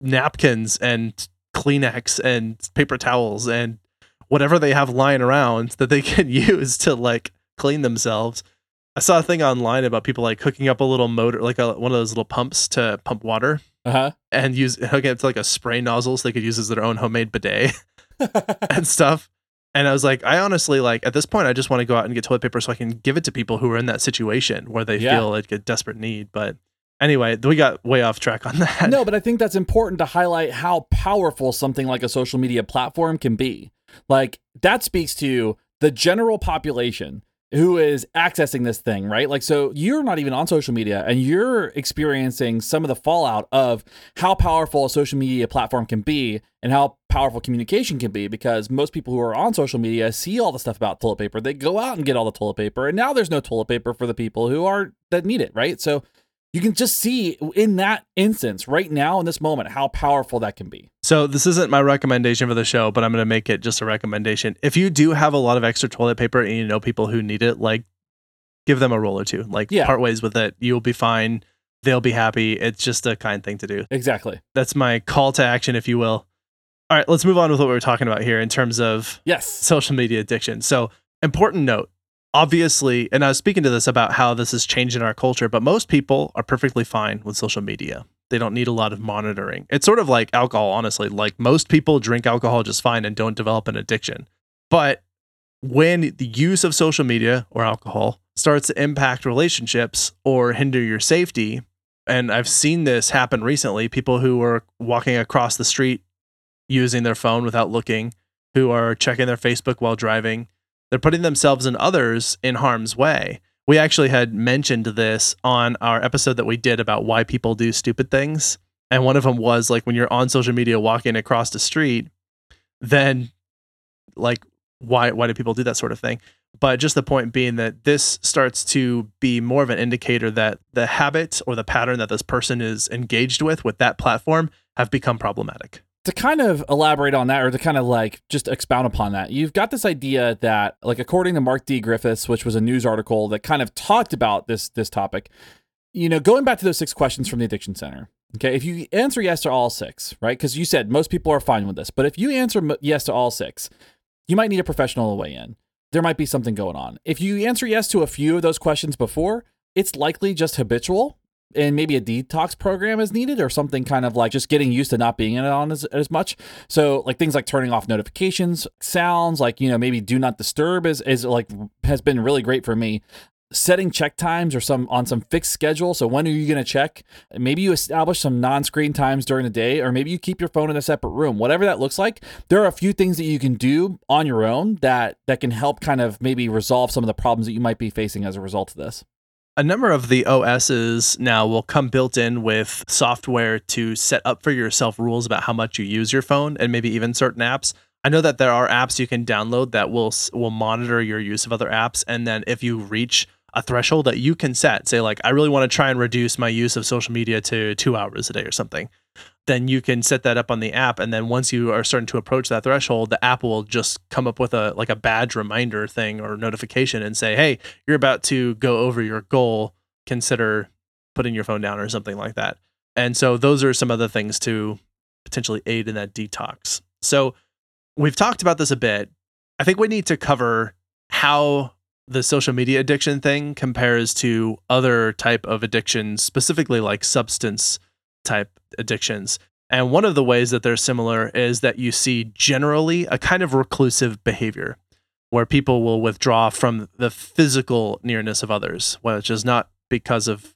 napkins and Kleenex and paper towels and whatever they have lying around that they can use to like clean themselves. I saw a thing online about people like hooking up a little motor, like a, one of those little pumps to pump water uh-huh. and use hook it to like a spray nozzle so they could use as their own homemade bidet and stuff. And I was like, I honestly like at this point, I just want to go out and get toilet paper so I can give it to people who are in that situation where they yeah. feel like a desperate need. But anyway, we got way off track on that. No, but I think that's important to highlight how powerful something like a social media platform can be. Like that speaks to the general population who is accessing this thing, right? Like, so you're not even on social media and you're experiencing some of the fallout of how powerful a social media platform can be and how powerful communication can be because most people who are on social media see all the stuff about toilet paper. They go out and get all the toilet paper, and now there's no toilet paper for the people who are that need it, right? So you can just see in that instance right now in this moment how powerful that can be. So this isn't my recommendation for the show, but I'm going to make it just a recommendation. If you do have a lot of extra toilet paper and you know people who need it, like give them a roll or two. Like yeah. part ways with it. You'll be fine. They'll be happy. It's just a kind thing to do. Exactly. That's my call to action, if you will. All right, let's move on with what we are talking about here in terms of yes social media addiction. So important note: obviously, and I was speaking to this about how this is changing our culture, but most people are perfectly fine with social media. They don't need a lot of monitoring. It's sort of like alcohol, honestly. Like most people drink alcohol just fine and don't develop an addiction. But when the use of social media or alcohol starts to impact relationships or hinder your safety, and I've seen this happen recently, people who are walking across the street using their phone without looking, who are checking their Facebook while driving, they're putting themselves and others in harm's way. We actually had mentioned this on our episode that we did about why people do stupid things. And one of them was like when you're on social media walking across the street, then like why why do people do that sort of thing? But just the point being that this starts to be more of an indicator that the habit or the pattern that this person is engaged with with that platform have become problematic to kind of elaborate on that or to kind of like just expound upon that, you've got this idea that like according to Mark D. Griffiths, which was a news article that kind of talked about this this topic, you know, going back to those six questions from the Addiction Center. Okay, if you answer yes to all six, right? Because you said most people are fine with this, but if you answer yes to all six, you might need a professional to weigh in. There might be something going on. If you answer yes to a few of those questions before, it's likely just habitual and maybe a detox program is needed or something kind of like just getting used to not being in it on as, as much so like things like turning off notifications sounds like you know maybe do not disturb is, is like has been really great for me setting check times or some on some fixed schedule. So when are you going to check? Maybe you establish some non-screen times during the day, or maybe you keep your phone in a separate room. Whatever that looks like, there are a few things that you can do on your own that that can help kind of maybe resolve some of the problems that you might be facing as a result of this. A number of the OSs now will come built in with software to set up for yourself rules about how much you use your phone and maybe even certain apps. I know that there are apps you can download that will will monitor your use of other apps and then if you reach a threshold that you can set, say like I really want to try and reduce my use of social media to 2 hours a day or something. Then you can set that up on the app and then once you are starting to approach that threshold, the app will just come up with a like a badge reminder thing or notification and say, "Hey, you're about to go over your goal. Consider putting your phone down or something like that." And so those are some other things to potentially aid in that detox. So we've talked about this a bit. I think we need to cover how the social media addiction thing compares to other type of addictions, specifically like substance type addictions. And one of the ways that they're similar is that you see generally a kind of reclusive behavior where people will withdraw from the physical nearness of others, which is not because of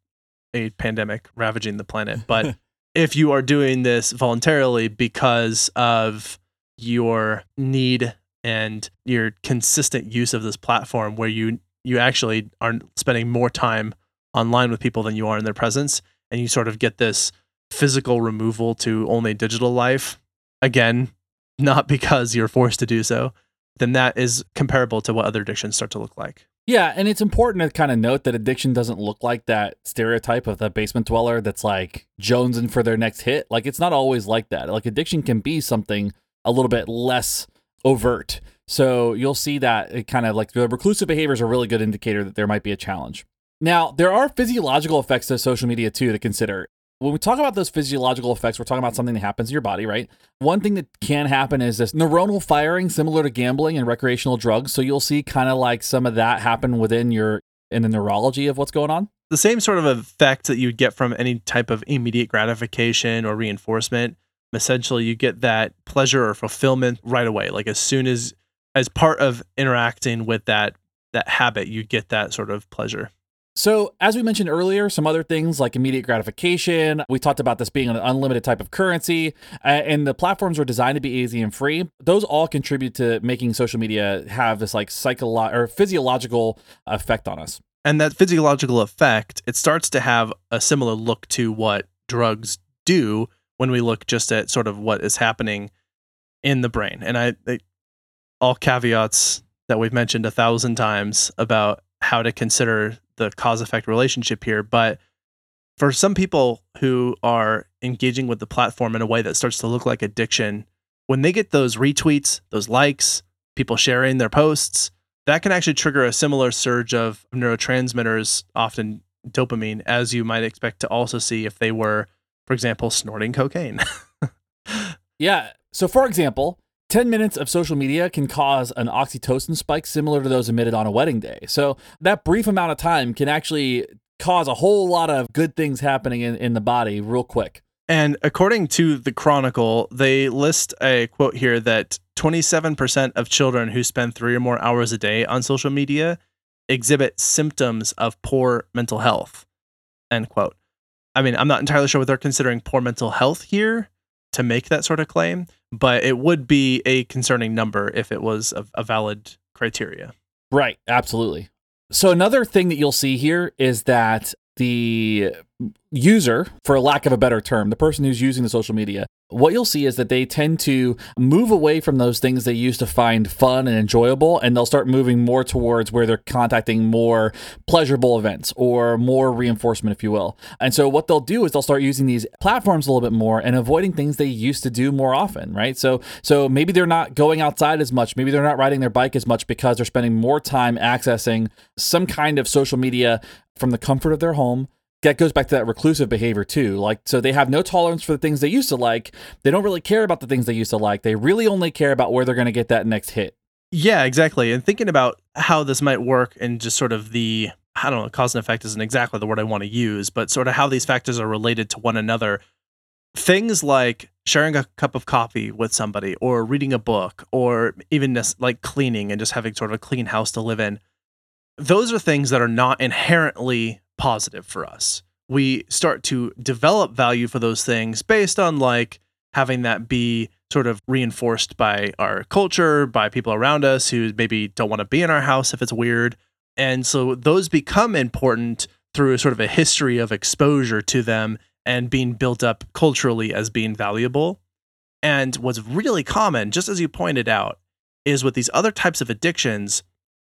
a pandemic ravaging the planet, but if you are doing this voluntarily because of your need and your consistent use of this platform where you you actually are spending more time online with people than you are in their presence and you sort of get this physical removal to only digital life again not because you're forced to do so then that is comparable to what other addictions start to look like yeah, and it's important to kind of note that addiction doesn't look like that stereotype of the basement dweller that's like jonesing for their next hit. Like it's not always like that. Like addiction can be something a little bit less overt. So you'll see that it kind of like the reclusive behavior is a really good indicator that there might be a challenge. Now, there are physiological effects to social media too to consider. When we talk about those physiological effects, we're talking about something that happens in your body, right? One thing that can happen is this neuronal firing, similar to gambling and recreational drugs. So you'll see kind of like some of that happen within your in the neurology of what's going on. The same sort of effect that you'd get from any type of immediate gratification or reinforcement essentially you get that pleasure or fulfillment right away like as soon as as part of interacting with that that habit you get that sort of pleasure so, as we mentioned earlier, some other things like immediate gratification. We talked about this being an unlimited type of currency, uh, and the platforms are designed to be easy and free. Those all contribute to making social media have this like psychological or physiological effect on us. And that physiological effect, it starts to have a similar look to what drugs do when we look just at sort of what is happening in the brain. And I, I all caveats that we've mentioned a thousand times about how to consider the cause effect relationship here, but for some people who are engaging with the platform in a way that starts to look like addiction, when they get those retweets, those likes, people sharing their posts, that can actually trigger a similar surge of neurotransmitters, often dopamine, as you might expect to also see if they were for example, snorting cocaine. yeah. So, for example, 10 minutes of social media can cause an oxytocin spike similar to those emitted on a wedding day. So, that brief amount of time can actually cause a whole lot of good things happening in, in the body real quick. And according to the Chronicle, they list a quote here that 27% of children who spend three or more hours a day on social media exhibit symptoms of poor mental health. End quote. I mean, I'm not entirely sure what they're considering poor mental health here to make that sort of claim, but it would be a concerning number if it was a, a valid criteria. Right, absolutely. So another thing that you'll see here is that the user, for lack of a better term, the person who's using the social media, what you'll see is that they tend to move away from those things they used to find fun and enjoyable, and they'll start moving more towards where they're contacting more pleasurable events or more reinforcement, if you will. And so what they'll do is they'll start using these platforms a little bit more and avoiding things they used to do more often, right? So so maybe they're not going outside as much, maybe they're not riding their bike as much because they're spending more time accessing some kind of social media from the comfort of their home that goes back to that reclusive behavior too. Like, so they have no tolerance for the things they used to like. They don't really care about the things they used to like. They really only care about where they're going to get that next hit. Yeah, exactly. And thinking about how this might work and just sort of the, I don't know, cause and effect isn't exactly the word I want to use, but sort of how these factors are related to one another. Things like sharing a cup of coffee with somebody or reading a book or even just like cleaning and just having sort of a clean house to live in those are things that are not inherently positive for us. We start to develop value for those things based on like having that be sort of reinforced by our culture, by people around us who maybe don't want to be in our house if it's weird. And so those become important through sort of a history of exposure to them and being built up culturally as being valuable. And what's really common, just as you pointed out, is with these other types of addictions,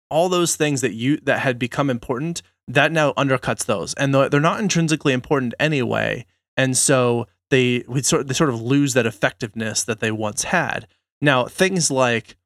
all those things that you that had become important, that now undercuts those. And they're not intrinsically important anyway. And so they we sort they sort of lose that effectiveness that they once had. Now, things like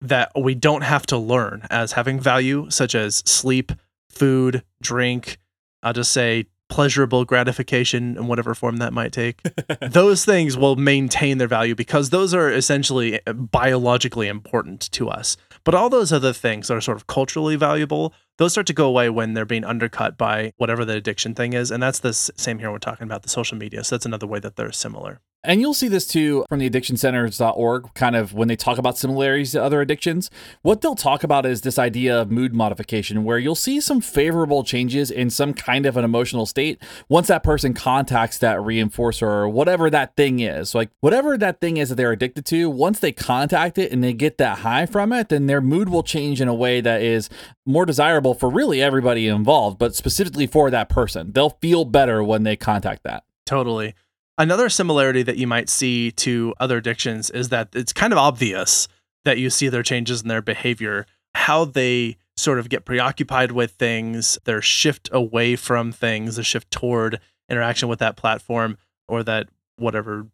that we don't have to learn as having value, such as sleep, food, drink, I'll just say pleasurable gratification in whatever form that might take. those things will maintain their value because those are essentially uh, biologically important to us. But all those other things that are sort of culturally valuable, those start to go away when they're being undercut by whatever the addiction thing is. And that's the same here. We're talking about the social media. So that's another way that they're similar. And you'll see this too from the addictioncenters.org, kind of when they talk about similarities to other addictions. What they'll talk about is this idea of mood modification, where you'll see some favorable changes in some kind of an emotional state once that person contacts that reinforcer or whatever that thing is. Like, whatever that thing is that they're addicted to, once they contact it and they get that high from it, then their mood will change in a way that is more desirable for really everybody involved, but specifically for that person. They'll feel better when they contact that. Totally. Another similarity that you might see to other addictions is that it's kind of obvious that you see their changes in their behavior, how they sort of get preoccupied with things, their shift away from things, the shift toward interaction with that platform or that whatever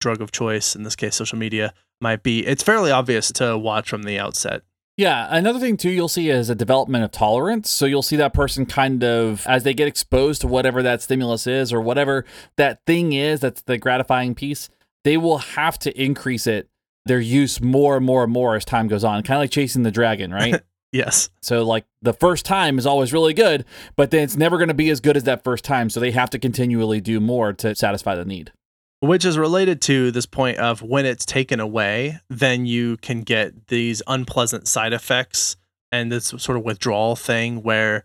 drug of choice, in this case, social media, might be. It's fairly obvious to watch from the outset. Yeah, another thing too you'll see is a development of tolerance. So you'll see that person kind of as they get exposed to whatever that stimulus is or whatever that thing is that's the gratifying piece, they will have to increase it their use more and more and more as time goes on, kind of like chasing the dragon, right? yes. So like the first time is always really good, but then it's never going to be as good as that first time, so they have to continually do more to satisfy the need which is related to this point of when it's taken away, then you can get these unpleasant side effects and this sort of withdrawal thing where,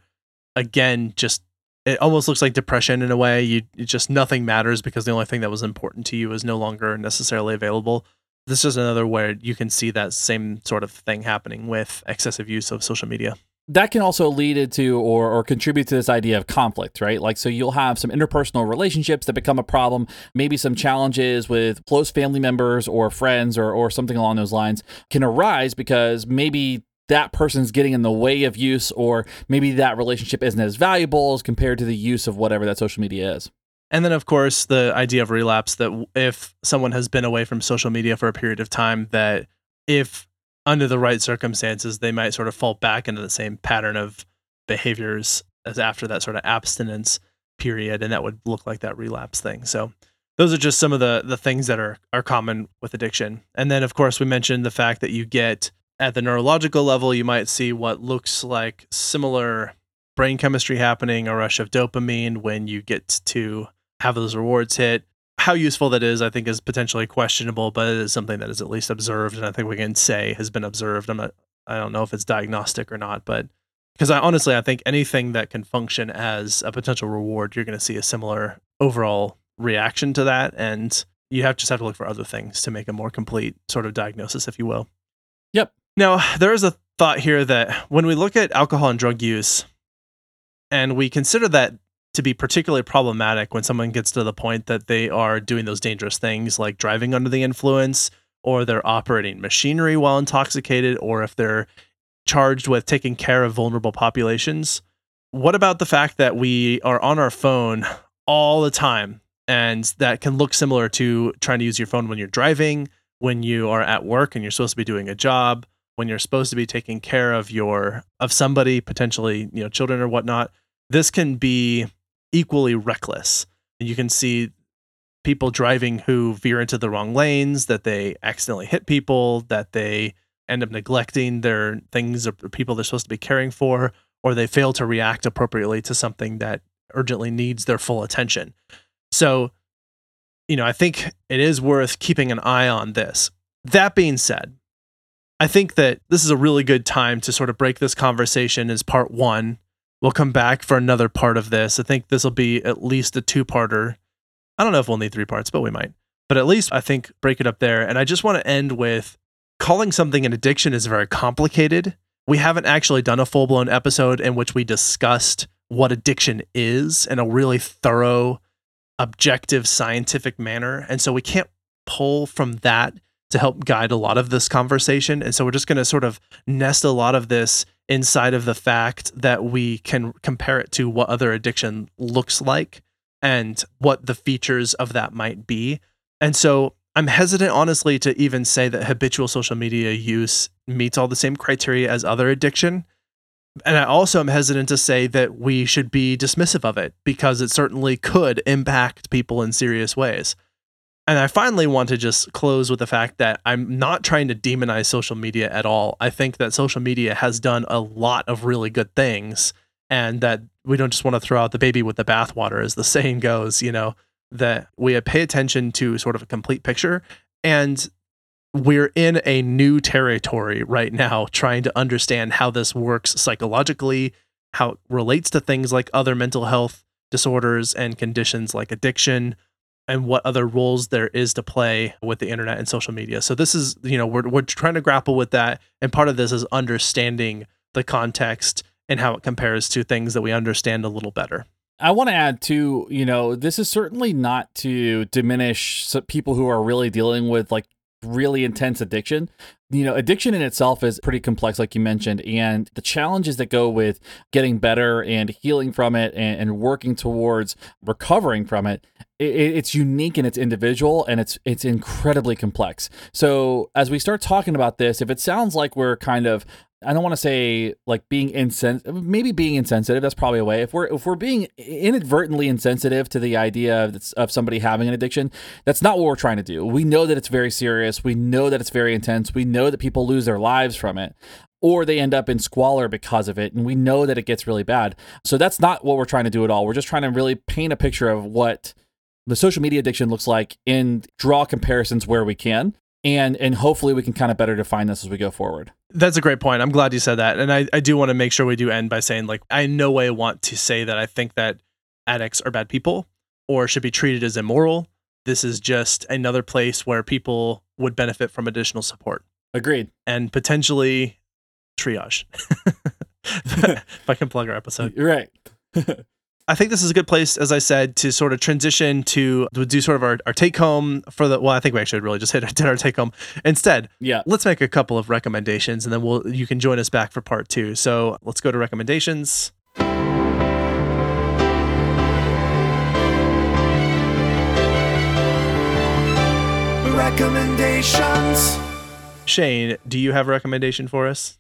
again, just it almost looks like depression in a way. You just nothing matters because the only thing that was important to you is no longer necessarily available. This is another where you can see that same sort of thing happening with excessive use of social media that can also lead into or, or contribute to this idea of conflict, right? Like, so you'll have some interpersonal relationships that become a problem, maybe some challenges with close family members or friends or, or something along those lines can arise because maybe that person's getting in the way of use, or maybe that relationship isn't as valuable as compared to the use of whatever that social media is. And then, of course, the idea of relapse that if someone has been away from social media for a period of time, that if under the right circumstances, they might sort of fall back into the same pattern of behaviors as after that sort of abstinence period, and that would look like that relapse thing. So those are just some of the the things that are are common with addiction. And then of course we mentioned the fact that you get at the neurological level, you might see what looks like similar brain chemistry happening, a rush of dopamine when you get to have those rewards hit how useful that is, I think, is potentially questionable, but it is something that is at least observed, and I think we can say has been observed. I'm not, I don't know if it's diagnostic or not, but because I honestly, I think anything that can function as a potential reward, you're going to see a similar overall reaction to that, and you have just have to look for other things to make a more complete sort of diagnosis, if you will. Yep. Now, there is a thought here that when we look at alcohol and drug use, and we consider that to be particularly problematic when someone gets to the point that they are doing those dangerous things like driving under the influence or they're operating machinery while intoxicated or if they're charged with taking care of vulnerable populations. What about the fact that we are on our phone all the time and that can look similar to trying to use your phone when you're driving, when you are at work and you're supposed to be doing a job, when you're supposed to be taking care of your of somebody, potentially, you know, children or whatnot. This can be equally reckless. And you can see people driving who veer into the wrong lanes, that they accidentally hit people, that they end up neglecting their things or people they're supposed to be caring for, or they fail to react appropriately to something that urgently needs their full attention. So, you know, I think it is worth keeping an eye on this. That being said, I think that this is a really good time to sort of break this conversation as part one. We'll come back for another part of this. I think this will be at least a two parter. I don't know if we'll need three parts, but we might. But at least I think break it up there. And I just want to end with calling something an addiction is very complicated. We haven't actually done a full blown episode in which we discussed what addiction is in a really thorough, objective, scientific manner. And so we can't pull from that to help guide a lot of this conversation. And so we're just going to sort of nest a lot of this inside of the fact that we can compare it to what other addiction looks like and what the features of that might be. And so I'm hesitant, honestly, to even say that habitual social media use meets all the same criteria as other addiction. And I also am hesitant to say that we should be dismissive of it because it certainly could impact people in serious ways. And I finally want to just close with the fact that I'm not trying to demonize social media at all. I think that social media has done a lot of really good things and that we don't just want to throw out the baby with the bathwater, as the saying goes, you know, that we pay attention to sort of a complete picture. And we're in a new territory right now, trying to understand how this works psychologically, how it relates to things like other mental health disorders and conditions like addiction and what other roles there is to play with the internet and social media. So this is, you know, we're we're trying to grapple with that and part of this is understanding the context and how it compares to things that we understand a little better. I want to add too, you know, this is certainly not to diminish people who are really dealing with like really intense addiction. You know, addiction in itself is pretty complex, like you mentioned, and the challenges that go with getting better and healing from it and, and working towards recovering from it, it, it's unique and it's individual and it's it's incredibly complex. So as we start talking about this, if it sounds like we're kind of I don't want to say like being insensitive, maybe being insensitive. That's probably a way. If we're if we're being inadvertently insensitive to the idea of, of somebody having an addiction, that's not what we're trying to do. We know that it's very serious. We know that it's very intense. We know that people lose their lives from it, or they end up in squalor because of it, and we know that it gets really bad. So that's not what we're trying to do at all. We're just trying to really paint a picture of what the social media addiction looks like and draw comparisons where we can and and hopefully we can kind of better define this as we go forward. That's a great point. I'm glad you said that. And i, I do want to make sure we do end by saying like i in no way want to say that i think that addicts are bad people or should be treated as immoral. This is just another place where people would benefit from additional support. Agreed. And potentially triage. If i can plug our episode. You're right I think this is a good place, as I said, to sort of transition to, to do sort of our, our take home for the. Well, I think we actually really just hit did our take home. Instead, yeah, let's make a couple of recommendations, and then we'll you can join us back for part two. So let's go to recommendations. Recommendations. Shane, do you have a recommendation for us?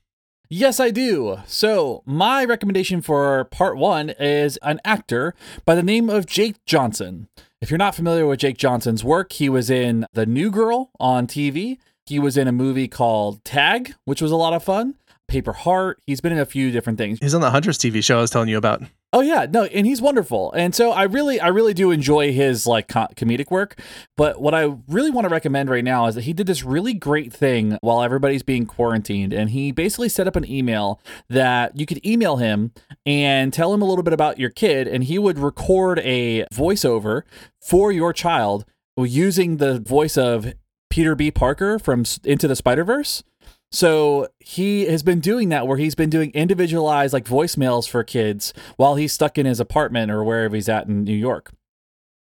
Yes, I do. So, my recommendation for part one is an actor by the name of Jake Johnson. If you're not familiar with Jake Johnson's work, he was in The New Girl on TV. He was in a movie called Tag, which was a lot of fun. Paper Heart. He's been in a few different things. He's on the Hunters TV show I was telling you about. Oh yeah, no, and he's wonderful. And so I really I really do enjoy his like co- comedic work, but what I really want to recommend right now is that he did this really great thing while everybody's being quarantined and he basically set up an email that you could email him and tell him a little bit about your kid and he would record a voiceover for your child using the voice of Peter B. Parker from Into the Spider-Verse. So he has been doing that where he's been doing individualized like voicemails for kids while he's stuck in his apartment or wherever he's at in New York.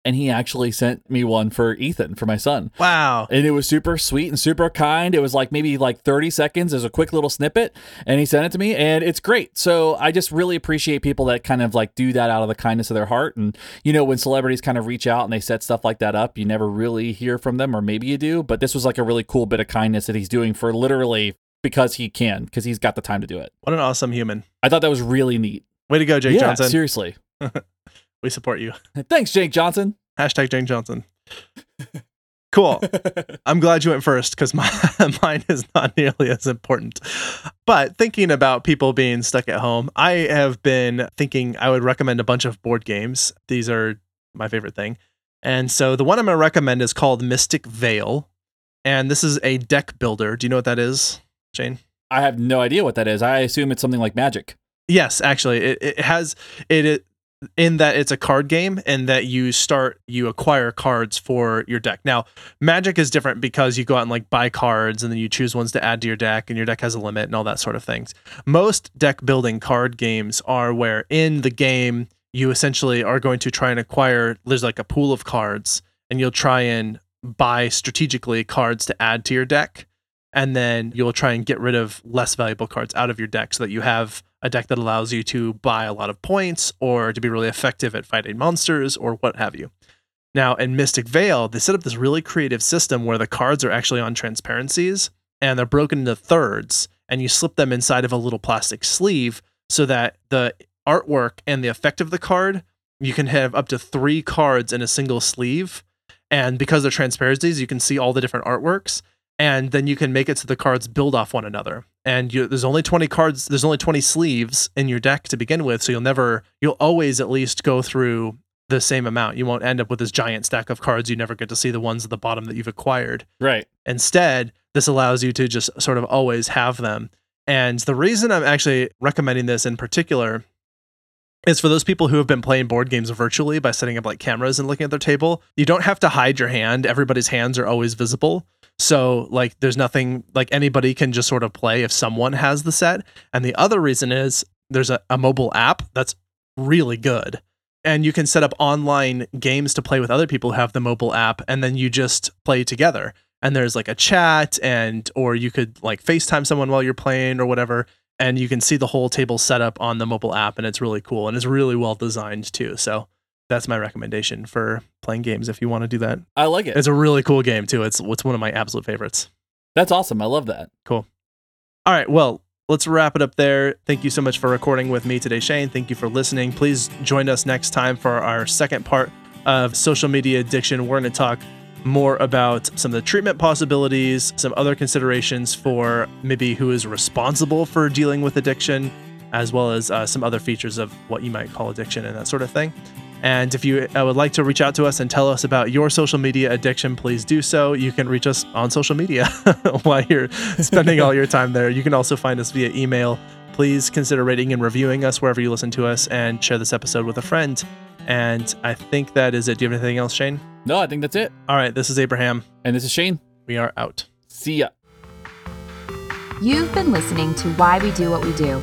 And he actually sent me one for Ethan, for my son. Wow. And it was super sweet and super kind. It was like maybe like 30 seconds as a quick little snippet. And he sent it to me and it's great. So I just really appreciate people that kind of like do that out of the kindness of their heart. And, you know, when celebrities kind of reach out and they set stuff like that up, you never really hear from them, or maybe you do. But this was like a really cool bit of kindness that he's doing for literally because he can, because he's got the time to do it. What an awesome human. I thought that was really neat. Way to go, Jake yeah, Johnson. Seriously. we support you. Thanks, Jake Johnson. Hashtag Jake Johnson. Cool. I'm glad you went first because my, mine is not nearly as important. But thinking about people being stuck at home, I have been thinking I would recommend a bunch of board games. These are my favorite thing. And so the one I'm going to recommend is called Mystic Vale. And this is a deck builder. Do you know what that is? Shane? I have no idea what that is. I assume it's something like Magic. Yes, actually, it, it has it, it in that it's a card game and that you start you acquire cards for your deck. Now, Magic is different because you go out and like buy cards and then you choose ones to add to your deck and your deck has a limit and all that sort of things. Most deck building card games are where in the game you essentially are going to try and acquire there's like a pool of cards and you'll try and buy strategically cards to add to your deck and then you'll try and get rid of less valuable cards out of your deck so that you have a deck that allows you to buy a lot of points or to be really effective at fighting monsters or what have you. Now, in Mystic Vale, they set up this really creative system where the cards are actually on transparencies and they're broken into thirds, and you slip them inside of a little plastic sleeve so that the artwork and the effect of the card, you can have up to three cards in a single sleeve. And because they're transparencies, you can see all the different artworks and then you can make it so the cards build off one another. And you, there's only 20 cards, there's only 20 sleeves in your deck to begin with, so you'll never, you'll always at least go through the same amount. You won't end up with this giant stack of cards. You never get to see the ones at the bottom that you've acquired. Right. Instead, this allows you to just sort of always have them. And the reason I'm actually recommending this in particular is for those people who have been playing board games virtually by setting up like cameras and looking at their table. You don't have to hide your hand. Everybody's hands are always visible. So like there's nothing like anybody can just sort of play if someone has the set. And the other reason is there's a, a mobile app that's really good. And you can set up online games to play with other people who have the mobile app and then you just play together. And there's like a chat and or you could like FaceTime someone while you're playing or whatever. And you can see the whole table set up on the mobile app and it's really cool and it's really well designed too. So that's my recommendation for playing games if you want to do that. I like it. It's a really cool game too. It's it's one of my absolute favorites. That's awesome. I love that. Cool. All right, well, let's wrap it up there. Thank you so much for recording with me today, Shane. Thank you for listening. Please join us next time for our second part of social media addiction. We're going to talk more about some of the treatment possibilities, some other considerations for maybe who is responsible for dealing with addiction, as well as uh, some other features of what you might call addiction and that sort of thing. And if you uh, would like to reach out to us and tell us about your social media addiction, please do so. You can reach us on social media while you're spending all your time there. You can also find us via email. Please consider rating and reviewing us wherever you listen to us and share this episode with a friend. And I think that is it. Do you have anything else, Shane? No, I think that's it. All right. This is Abraham. And this is Shane. We are out. See ya. You've been listening to Why We Do What We Do.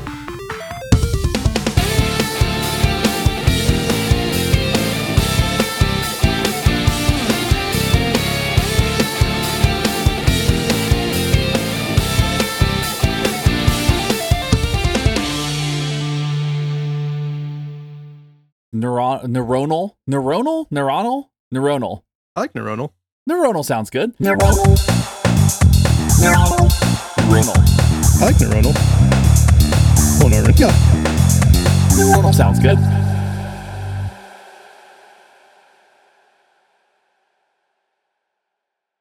Neuron- neuronal? Neuronal? Neuronal? Neuronal. I like neuronal. Neuronal sounds good. Neuronal. Neuronal. Neuronal. I like neuronal. Oh, no, yeah. Neuronal sounds good.